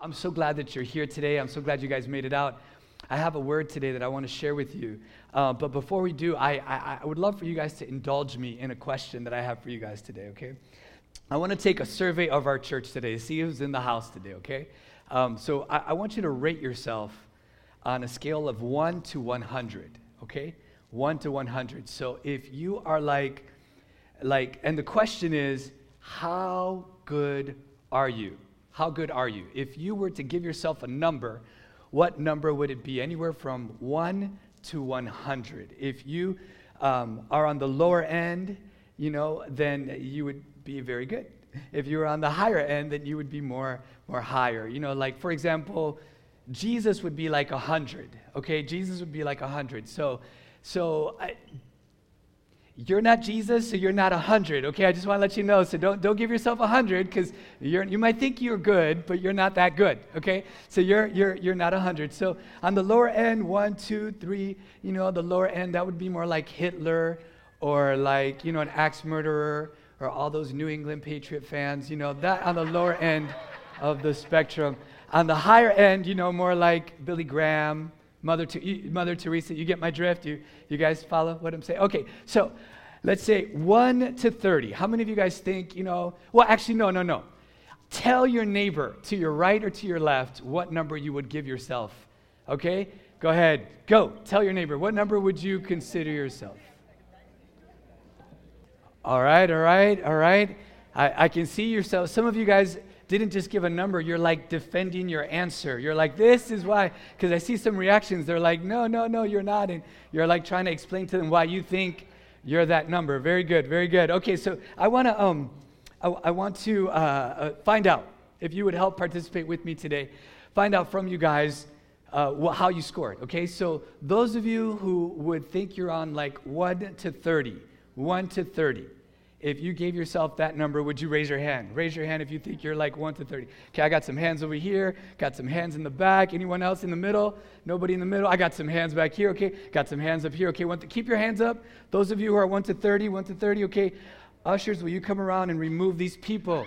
I'm so glad that you're here today. I'm so glad you guys made it out. I have a word today that I want to share with you. Uh, but before we do, I, I, I would love for you guys to indulge me in a question that I have for you guys today, okay? I want to take a survey of our church today, see who's in the house today, okay? Um, so I, I want you to rate yourself on a scale of 1 to 100, okay? 1 to 100. So if you are like, like, and the question is, how good are you? How good are you? If you were to give yourself a number, what number would it be? Anywhere from 1 to 100. If you um, are on the lower end, you know, then you would be very good. If you were on the higher end, then you would be more, more higher. You know, like for example, Jesus would be like 100, okay? Jesus would be like 100. So, so I, you're not Jesus, so you're not 100, okay? I just want to let you know. So don't, don't give yourself 100 because you might think you're good, but you're not that good, okay? So you're, you're, you're not 100. So on the lower end, one, two, three, you know, the lower end, that would be more like Hitler or like, you know, an axe murderer or all those New England Patriot fans, you know, that on the lower end of the spectrum. On the higher end, you know, more like Billy Graham, Mother, Mother Teresa, you get my drift? You, you guys follow what I'm saying? Okay, so let's say 1 to 30. How many of you guys think, you know, well, actually, no, no, no. Tell your neighbor to your right or to your left what number you would give yourself. Okay? Go ahead. Go. Tell your neighbor. What number would you consider yourself? All right, all right, all right. I, I can see yourself. Some of you guys didn't just give a number, you're like defending your answer. You're like, this is why. Because I see some reactions. They're like, no, no, no, you're not. And you're like trying to explain to them why you think you're that number. Very good, very good. Okay, so I want to um, I, I, want to uh, uh, find out if you would help participate with me today. Find out from you guys uh, wh- how you scored. Okay, so those of you who would think you're on like one to thirty, one to thirty. If you gave yourself that number, would you raise your hand? Raise your hand if you think you're like 1 to 30. Okay, I got some hands over here, got some hands in the back. Anyone else in the middle? Nobody in the middle? I got some hands back here, okay? Got some hands up here, okay? Want to keep your hands up. Those of you who are 1 to 30, 1 to 30, okay? Ushers, will you come around and remove these people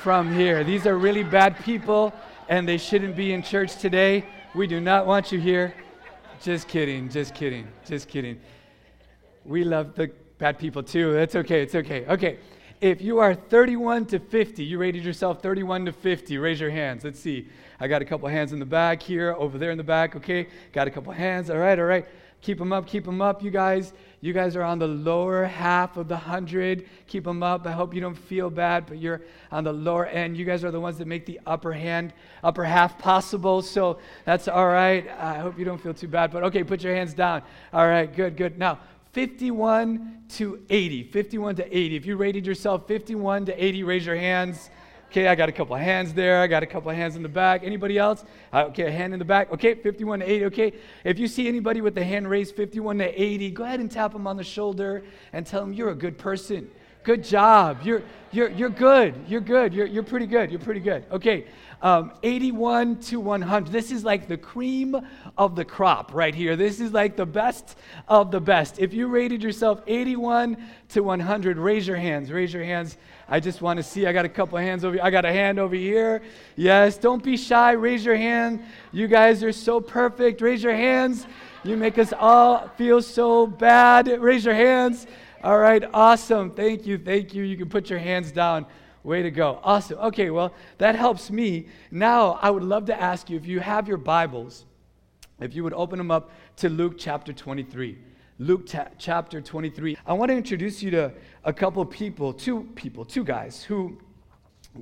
from here? These are really bad people, and they shouldn't be in church today. We do not want you here. Just kidding, just kidding, just kidding. We love the bad people too. That's okay. It's okay. Okay. If you are 31 to 50, you rated yourself 31 to 50, raise your hands. Let's see. I got a couple hands in the back here, over there in the back. Okay. Got a couple hands. All right. All right. Keep them up. Keep them up, you guys. You guys are on the lower half of the 100. Keep them up. I hope you don't feel bad, but you're on the lower end. You guys are the ones that make the upper hand, upper half possible. So that's all right. I hope you don't feel too bad, but okay, put your hands down. All right. Good, good. Now, 51 to 80. 51 to 80. If you rated yourself 51 to 80, raise your hands. Okay, I got a couple of hands there. I got a couple of hands in the back. Anybody else? Uh, okay, a hand in the back. Okay, 51 to 80. Okay, if you see anybody with the hand raised 51 to 80, go ahead and tap them on the shoulder and tell them you're a good person. Good job. You're, you're, you're good. You're good. You're, you're pretty good. You're pretty good. Okay, um, 81 to 100. This is like the cream of the crop right here. This is like the best of the best. If you rated yourself 81 to 100, raise your hands. Raise your hands. I just want to see. I got a couple hands over here. I got a hand over here. Yes, don't be shy. Raise your hand. You guys are so perfect. Raise your hands. You make us all feel so bad. Raise your hands. All right, awesome. Thank you, thank you. You can put your hands down. Way to go. Awesome. Okay, well, that helps me. Now, I would love to ask you if you have your Bibles, if you would open them up to Luke chapter 23. Luke ta- chapter 23. I want to introduce you to a couple people, two people, two guys who,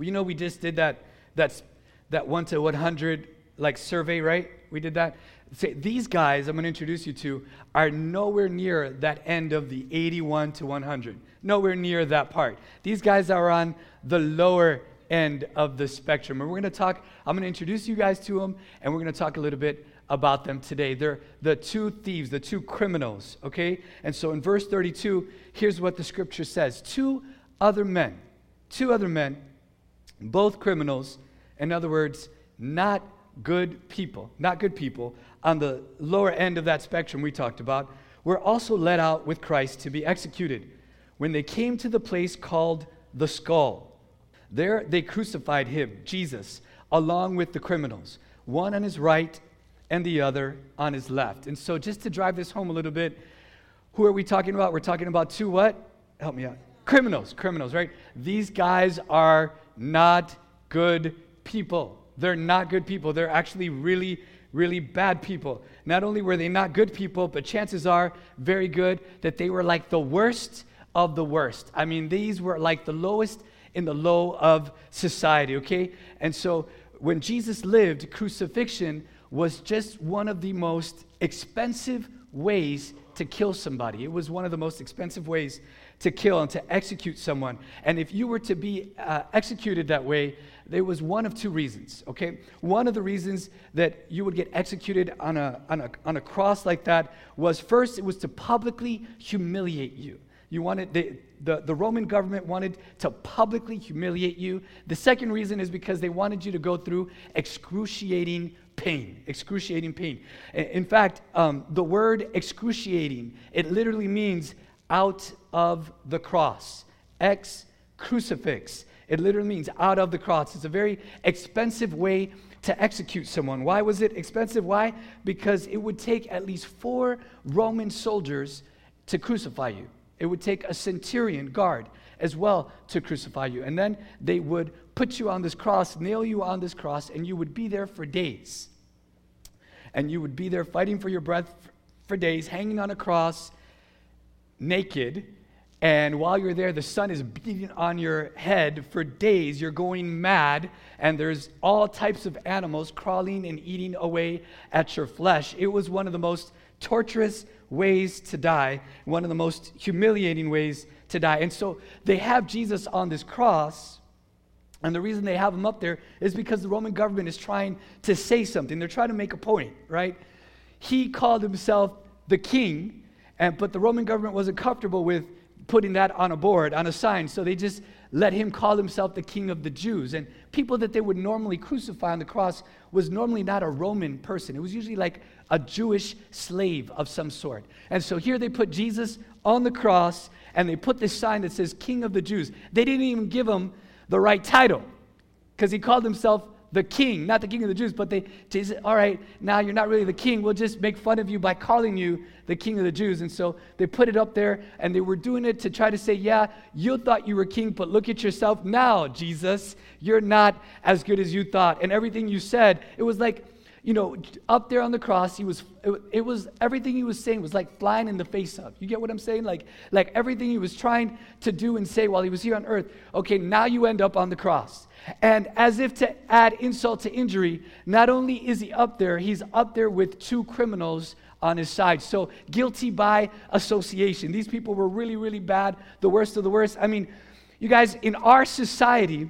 you know, we just did that, that's, that 1 to 100 like survey, right? We did that say, these guys I'm going to introduce you to are nowhere near that end of the 81 to 100. Nowhere near that part. These guys are on the lower end of the spectrum. And we're going to talk, I'm going to introduce you guys to them, and we're going to talk a little bit about them today. They're the two thieves, the two criminals, okay? And so in verse 32, here's what the scripture says Two other men, two other men, both criminals, in other words, not good people, not good people, on the lower end of that spectrum we talked about, were also led out with Christ to be executed. When they came to the place called the skull, there they crucified him, Jesus, along with the criminals, one on his right and the other on his left. And so, just to drive this home a little bit, who are we talking about? We're talking about two what? Help me out. Criminals, criminals, right? These guys are not good people. They're not good people. They're actually really, really bad people. Not only were they not good people, but chances are very good that they were like the worst of the worst. I mean, these were like the lowest in the low of society, okay? And so when Jesus lived, crucifixion was just one of the most expensive ways to kill somebody. It was one of the most expensive ways to kill and to execute someone. And if you were to be uh, executed that way, there was one of two reasons, okay? One of the reasons that you would get executed on a, on a, on a cross like that was first, it was to publicly humiliate you. You wanted, the, the, Roman government wanted to publicly humiliate you. The second reason is because they wanted you to go through excruciating pain. Excruciating pain. In fact, um, the word excruciating, it literally means out of the cross. Ex crucifix. It literally means out of the cross. It's a very expensive way to execute someone. Why was it expensive? Why? Because it would take at least four Roman soldiers to crucify you. It would take a centurion guard as well to crucify you. And then they would put you on this cross, nail you on this cross, and you would be there for days. And you would be there fighting for your breath for days, hanging on a cross, naked, and while you're there, the sun is beating on your head for days. You're going mad, and there's all types of animals crawling and eating away at your flesh. It was one of the most torturous ways to die, one of the most humiliating ways to die. And so they have Jesus on this cross. And the reason they have him up there is because the Roman government is trying to say something. They're trying to make a point, right? He called himself the king, and, but the Roman government wasn't comfortable with putting that on a board, on a sign. So they just let him call himself the king of the Jews. And people that they would normally crucify on the cross was normally not a Roman person. It was usually like a Jewish slave of some sort. And so here they put Jesus on the cross and they put this sign that says King of the Jews. They didn't even give him the right title because he called himself the king, not the king of the Jews, but they, Jesus, all right, now you're not really the king. We'll just make fun of you by calling you the king of the Jews. And so they put it up there and they were doing it to try to say, yeah, you thought you were king, but look at yourself now, Jesus. You're not as good as you thought. And everything you said, it was like, you know, up there on the cross, he was, it, it, was, everything he was saying was like flying in the face of. You get what I'm saying? Like, like everything he was trying to do and say while he was here on earth, okay, now you end up on the cross. And as if to add insult to injury, not only is he up there, he's up there with two criminals on his side. So guilty by association. These people were really, really bad, the worst of the worst. I mean, you guys, in our society,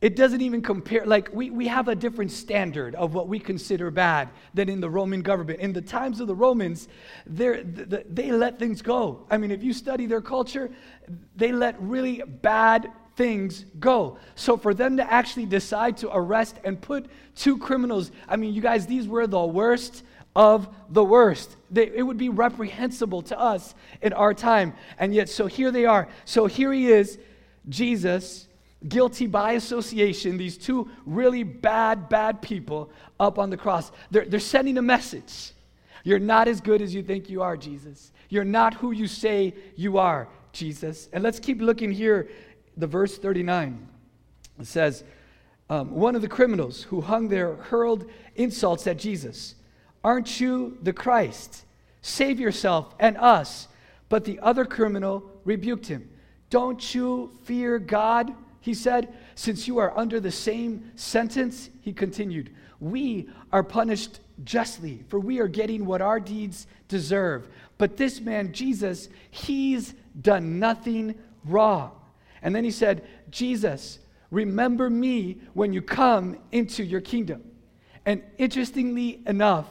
it doesn't even compare, like, we, we have a different standard of what we consider bad than in the Roman government. In the times of the Romans, they they let things go. I mean, if you study their culture, they let really bad things go. So for them to actually decide to arrest and put two criminals, I mean, you guys, these were the worst of the worst. They, it would be reprehensible to us in our time. And yet, so here they are. So here he is, Jesus guilty by association, these two really bad, bad people up on the cross. They're, they're sending a message. You're not as good as you think you are, Jesus. You're not who you say you are, Jesus. And let's keep looking here, the verse 39. It says, um, One of the criminals who hung there hurled insults at Jesus. Aren't you the Christ? Save yourself and us. But the other criminal rebuked him. Don't you fear God? He said, Since you are under the same sentence, he continued, we are punished justly, for we are getting what our deeds deserve. But this man, Jesus, he's done nothing wrong. And then he said, Jesus, remember me when you come into your kingdom. And interestingly enough,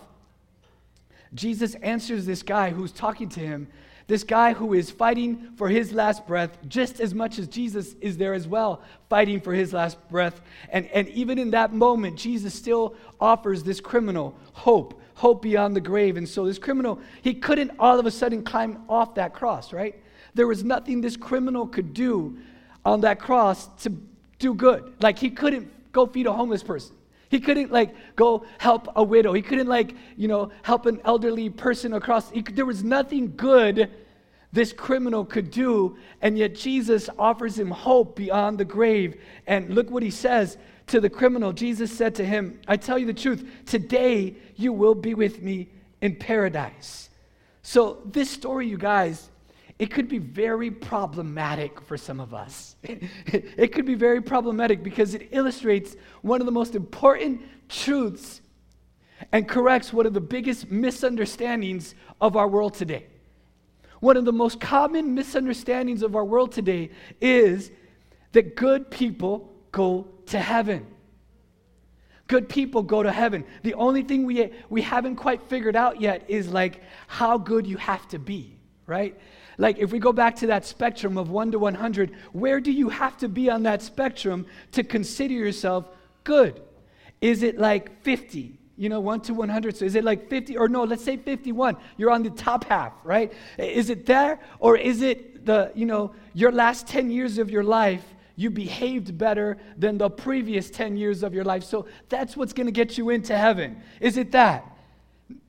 Jesus answers this guy who's talking to him this guy who is fighting for his last breath just as much as Jesus is there as well, fighting for his last breath. And, and even in that moment, Jesus still offers this criminal hope, hope beyond the grave. And so this criminal, he couldn't all of a sudden climb off that cross, right? There was nothing this criminal could do on that cross to do good. Like he couldn't go feed a homeless person. He couldn't like go help a widow. He couldn't like, you know, help an elderly person across. He, there was nothing good this criminal could do, and yet Jesus offers him hope beyond the grave. And look what he says to the criminal. Jesus said to him, I tell you the truth, today you will be with me in paradise. So, this story, you guys, it could be very problematic for some of us. it could be very problematic because it illustrates one of the most important truths and corrects one of the biggest misunderstandings of our world today. One of the most common misunderstandings of our world today is that good people go to heaven. Good people go to heaven. The only thing we, we haven't quite figured out yet is like how good you have to be, right? Like, if we go back to that spectrum of 1 to 100, where do you have to be on that spectrum to consider yourself good? Is it like 50? You know, 1 to 100. So is it like 50? Or no, let's say 51. You're on the top half, right? Is it there? Or is it the, you know, your last 10 years of your life, you behaved better than the previous 10 years of your life? So that's what's going to get you into heaven. Is it that?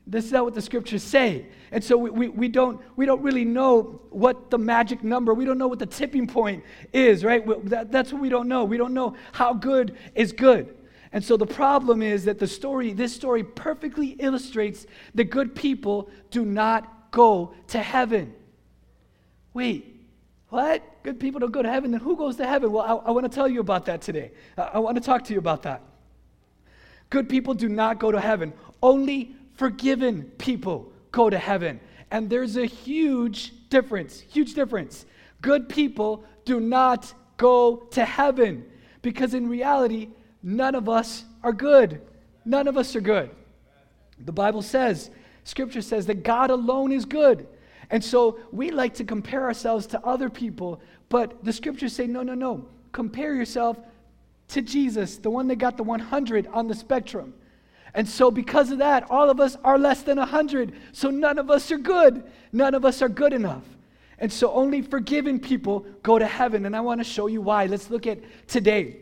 This is not what the scriptures say. And so we, we, we, don't, we don't really know what the magic number, we don't know what the tipping point is, right? That, that's what we don't know. We don't know how good is good. And so the problem is that the story, this story perfectly illustrates that good people do not go to heaven. Wait, what? Good people don't go to heaven? Then who goes to heaven? Well, I, I want to tell you about that today. I, I want to talk to you about that. Good people do not go to heaven. Only forgiven people go to heaven. And there's a huge difference, huge difference. Good people do not go to heaven because in reality, none of us are good. None of us are good. The Bible says, Scripture says that God alone is good. And so we like to compare ourselves to other people, but the Scriptures say, no, no, no. Compare yourself to Jesus, the one that got the 100 on the spectrum. And so, because of that, all of us are less than 100. So, none of us are good. None of us are good enough. And so, only forgiven people go to heaven. And I want to show you why. Let's look at today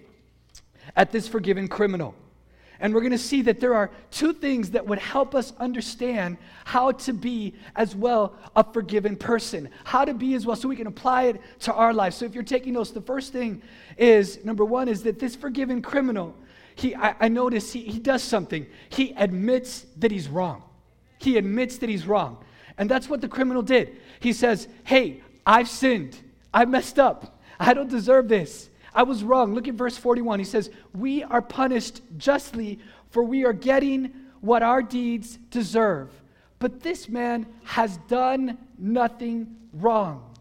at this forgiven criminal. And we're going to see that there are two things that would help us understand how to be as well a forgiven person. How to be as well so we can apply it to our lives. So if you're taking notes, the first thing is number one is that this forgiven criminal he, I, I notice he, he does something. He admits that he's wrong. He admits that he's wrong. And that's what the criminal did. He says, Hey, I've sinned. I messed up. I don't deserve this. I was wrong. Look at verse 41. He says, We are punished justly, for we are getting what our deeds deserve. But this man has done nothing wrong.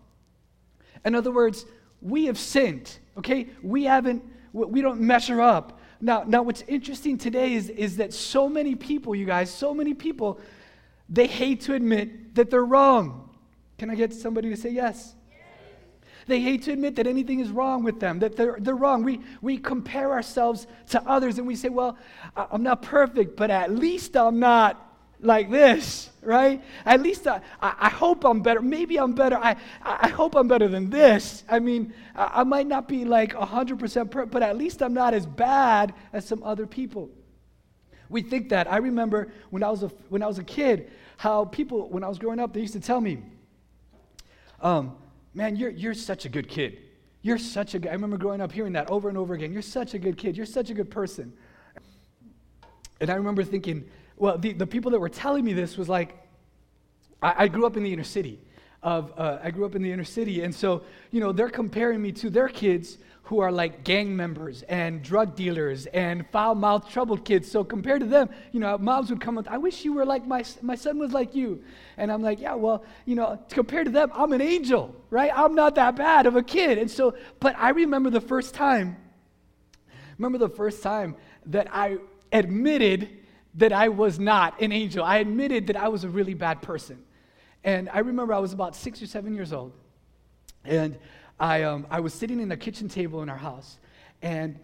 In other words, we have sinned, okay? We haven't, we don't measure up. Now, now what's interesting today is, is that so many people, you guys, so many people, they hate to admit that they're wrong. Can I get somebody to say yes? They hate to admit that anything is wrong with them, that they're, they're wrong. We, we compare ourselves to others and we say, well, I'm not perfect, but at least I'm not like this, right? At least I, I hope I'm better. Maybe I'm better. I, I hope I'm better than this. I mean, I, might not be like 100% perfect, but at least I'm not as bad as some other people. We think that. I remember when I was a, when I was a kid, how people, when I was growing up, they used to tell me, um, man, you're, you're such a good kid. You're such a good, I remember growing up hearing that over and over again. You're such a good kid. You're such a good person. And I remember thinking, well, the, the people that were telling me this was like, I, I grew up in the inner city. Of, uh, I grew up in the inner city, and so you know they're comparing me to their kids who are like gang members and drug dealers and foul-mouthed troubled kids. So compared to them, you know, moms would come up, I wish you were like my, my son was like you. And I'm like, yeah, well, you know, compared to them, I'm an angel, right? I'm not that bad of a kid. And so, but I remember the first time, remember the first time that I admitted that I was not an angel. I admitted that I was a really bad person. And I remember I was about six or seven years old. And I, um, I was sitting in the kitchen table in our house. And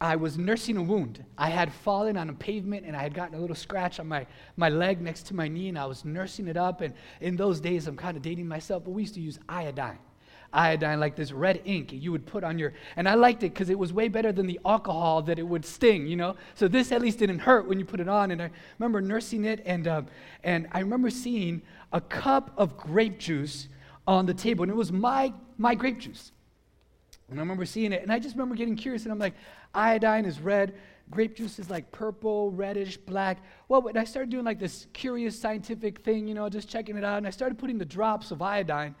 I was nursing a wound. I had fallen on a pavement and I had gotten a little scratch on my, my leg next to my knee. And I was nursing it up. And in those days, I'm kind of dating myself, but we used to use iodine iodine, like this red ink you would put on your. And I liked it because it was way better than the alcohol that it would sting, you know? So this at least didn't hurt when you put it on. And I remember nursing it, and, um, and I remember seeing a cup of grape juice on the table, and it was my, my grape juice. And I remember seeing it, and I just remember getting curious, and I'm like, iodine is red, grape juice is like purple, reddish, black. Well, and I started doing like this curious scientific thing, you know, just checking it out, and I started putting the drops of iodine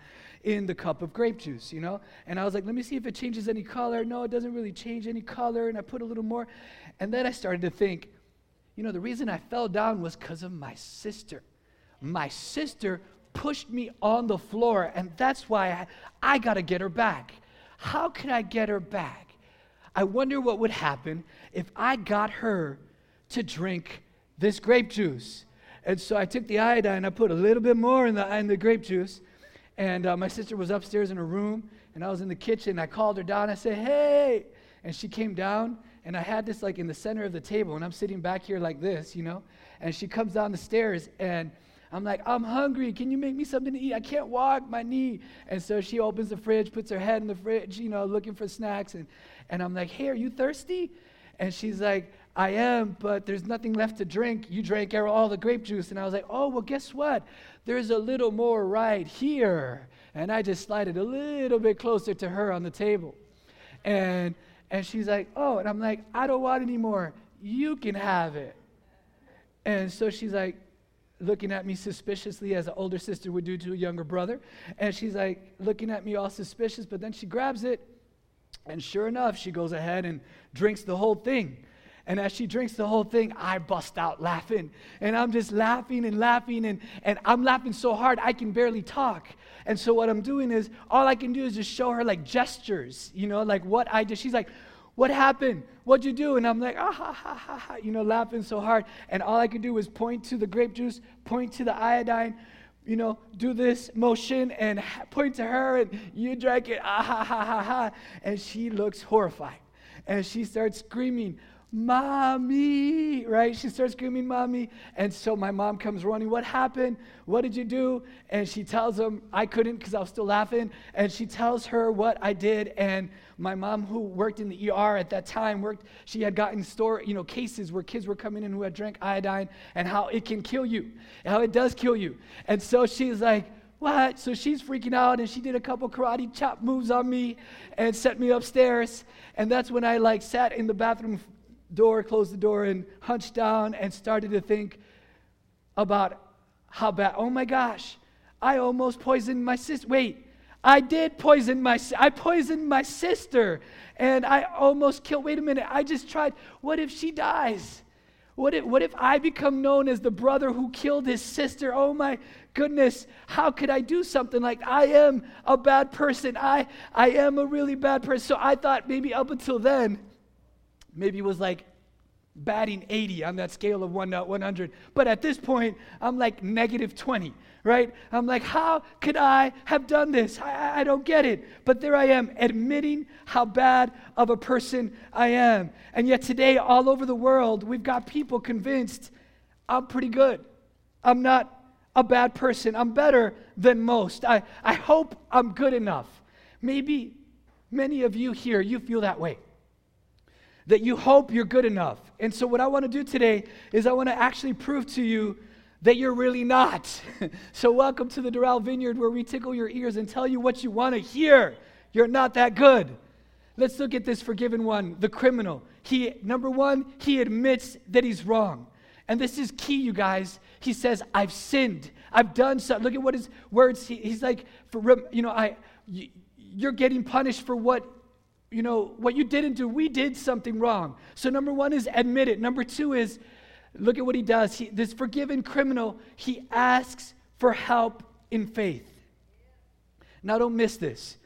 in the cup of grape juice, you know? And I was like, let me see if it changes any color. No, it doesn't really change any color. And I put a little more. And then I started to think, you know, the reason I fell down was because of my sister. My sister pushed me on the floor, and that's why I, I got to get her back. How can I get her back? I wonder what would happen if I got her to drink this grape juice. And so I took the iodine, I put a little bit more in the, in the grape juice, and uh, my sister was upstairs in her room, and I was in the kitchen. I called her down. I said, Hey. And she came down, and I had this like in the center of the table, and I'm sitting back here like this, you know. And she comes down the stairs, and I'm like, I'm hungry. Can you make me something to eat? I can't walk, my knee. And so she opens the fridge, puts her head in the fridge, you know, looking for snacks. And, and I'm like, Hey, are you thirsty? And she's like, I am, but there's nothing left to drink. You drank all the grape juice. And I was like, Oh, well, guess what? There's a little more right here. And I just slided a little bit closer to her on the table. And, and she's like, Oh, and I'm like, I don't want any more. You can have it. And so she's like, looking at me suspiciously as an older sister would do to a younger brother. And she's like looking at me all suspicious, but then she grabs it. And sure enough, she goes ahead and drinks the whole thing. And as she drinks the whole thing, I bust out laughing. And I'm just laughing and laughing. And, and I'm laughing so hard, I can barely talk. And so what I'm doing is, all I can do is just show her like gestures, you know, like what I did. She's like, what happened? What'd you do? And I'm like, ah, ha, ha, ha, ha, you know, laughing so hard. And all I could do was point to the grape juice, point to the iodine, you know, do this motion and point to her, and you drank it, ah, ha, ha, ha, ha. And she looks horrified. And she starts screaming, Mommy, right? She starts screaming, Mommy. And so my mom comes running, What happened? What did you do? And she tells him, I couldn't because I was still laughing. And she tells her what I did. And my mom, who worked in the ER at that time, worked, she had gotten store, you know, cases where kids were coming in who had drank iodine and how it can kill you, how it does kill you. And so she's like, what? So she's freaking out and she did a couple karate chop moves on me and set me upstairs. And that's when I like sat in the bathroom door, closed the door, and hunched down and started to think about how bad. Oh my gosh, I almost poisoned my sister. Wait, I did poison my I poisoned my sister and I almost killed. Wait a minute, I just tried. What if she dies? What if, what if I become known as the brother who killed his sister? Oh my goodness, how could I do something like I am a bad person? I, I am a really bad person. So I thought maybe up until then, maybe it was like batting 80 on that scale of 1 uh, to 100. But at this point, I'm like negative 20, right? I'm like, how could I have done this? I, I don't get it. But there I am, admitting how bad of a person I am. And yet today, all over the world, we've got people convinced I'm pretty good. I'm not a bad person. I'm better than most. I, I hope I'm good enough. Maybe many of you here, you feel that way that you hope you're good enough. And so, what I want to do today is I want to actually prove to you that you're really not. so, welcome to the Doral Vineyard where we tickle your ears and tell you what you want to hear. You're not that good. Let's look at this forgiven one, the criminal. He, number one, he admits that he's wrong. And this is key, you guys. He says, I've sinned. I've done something. Look at what his words, he, he's like, for, you know, I, you're getting punished for what you know, what you didn't do, we did something wrong. So, number one is admit it. Number two is look at what he does. He, this forgiven criminal, he asks for help in faith. Now, don't miss this.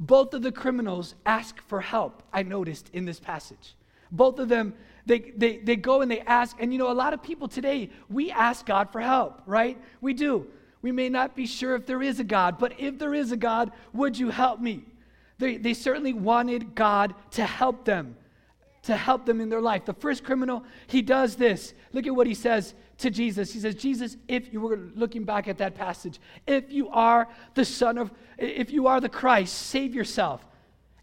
Both of the criminals ask for help, I noticed in this passage. Both of them, they, they, they go and they ask. And you know, a lot of people today, we ask God for help, right? We do. We may not be sure if there is a God, but if there is a God, would you help me? They, they certainly wanted God to help them. to help them in their life. The first criminal, he does this. Look at what he says to Jesus. He says, Jesus, if you were looking back at that passage, if you are the Son of, if you are the Christ, save yourself.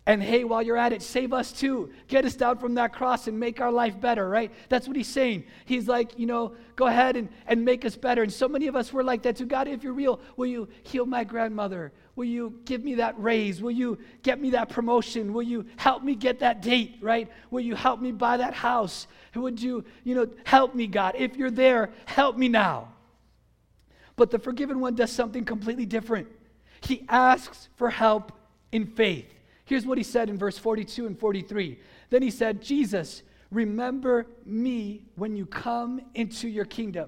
And hey, while you're at it, save us too. Get us down from that cross and make our life better, right? That's what he's saying. He's like, you know, go ahead and, and make us better. And so many of us were like that too. God, if you're real, will you heal my grandmother? Will you give me that raise? Will you get me that promotion? Will you help me get that date, right? Will you help me buy that house? Would you, you know, help me, God? If you're there, help me now. But the forgiven one does something completely different. He asks for help in faith. Here's what he said in verse 42 and 43. Then he said, Jesus, remember me when you come into your kingdom.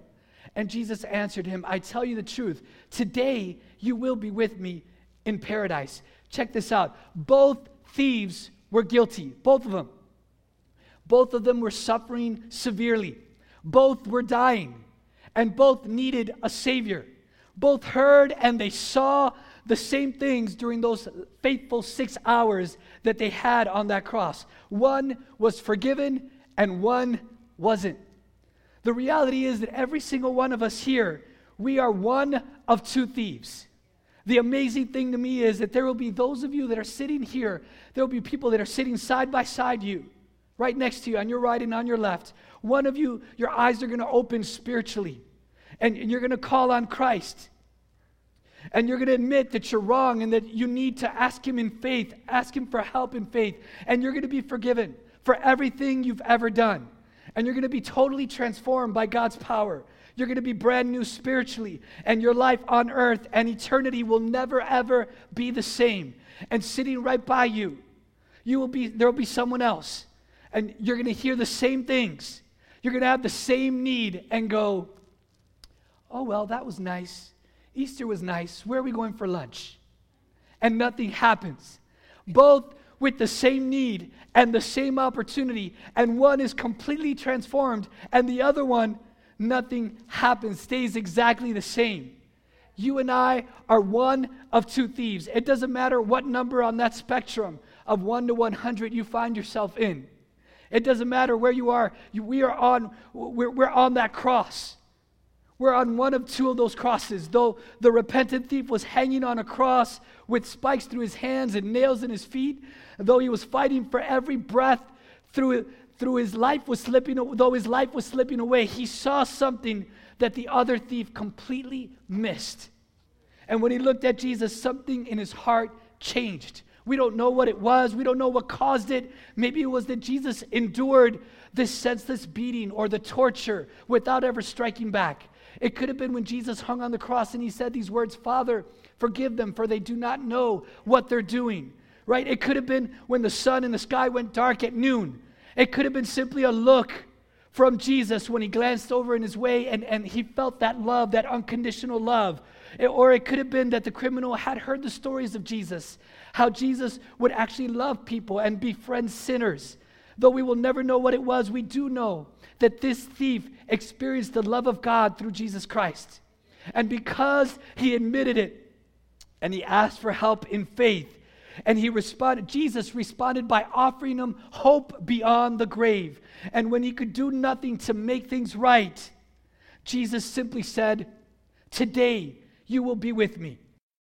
And Jesus answered him, I tell you the truth. Today you will be with me in paradise. Check this out. Both thieves were guilty, both of them. Both of them were suffering severely. Both were dying, and both needed a Savior. Both heard and they saw the same things during those faithful six hours that they had on that cross. One was forgiven, and one wasn't. The reality is that every single one of us here, we are one of two thieves. The amazing thing to me is that there will be those of you that are sitting here, there will be people that are sitting side by side you, right next to you, on your right and on your left. One of you, your eyes are going to open spiritually, and, and you're going to call on Christ. And you're going to admit that you're wrong and that you need to ask Him in faith, ask Him for help in faith, and you're going to be forgiven for everything you've ever done. And you're going to be totally transformed by God's power. You're going to be brand new spiritually, and your life on earth and eternity will never ever be the same. And sitting right by you, you will be there will be someone else, and you're going to hear the same things. You're going to have the same need and go, "Oh well, that was nice. Easter was nice. Where are we going for lunch?" And nothing happens. Both with the same need and the same opportunity, and one is completely transformed, and the other one nothing happens, stays exactly the same. You and I are one of two thieves. It doesn't matter what number on that spectrum of 1 to 100 you find yourself in. It doesn't matter where you are. We are on, we're, we're on that cross. We're on one of two of those crosses. Though the repentant thief was hanging on a cross with spikes through his hands and nails in his feet, though he was fighting for every breath through, through his life was slipping, though his life was slipping away, he saw something that the other thief completely missed. And when he looked at Jesus, something in his heart changed. We don't know what it was. We don't know what caused it. Maybe it was that Jesus endured this senseless beating or the torture without ever striking back. It could have been when Jesus hung on the cross and he said these words Father, forgive them, for they do not know what they're doing. Right? It could have been when the sun in the sky went dark at noon it could have been simply a look from Jesus when he glanced over in his way and, and he felt that love, that unconditional love. It, or it could have been that the criminal had heard the stories of Jesus, how Jesus would actually love people and befriend sinners. Though we will never know what it was, we do know that this thief experienced the love of God through Jesus Christ. And because he admitted it and he asked for help in faith, and he responded, Jesus responded by offering him hope beyond the grave. And when he could do nothing to make things right, Jesus simply said, Today you will be with me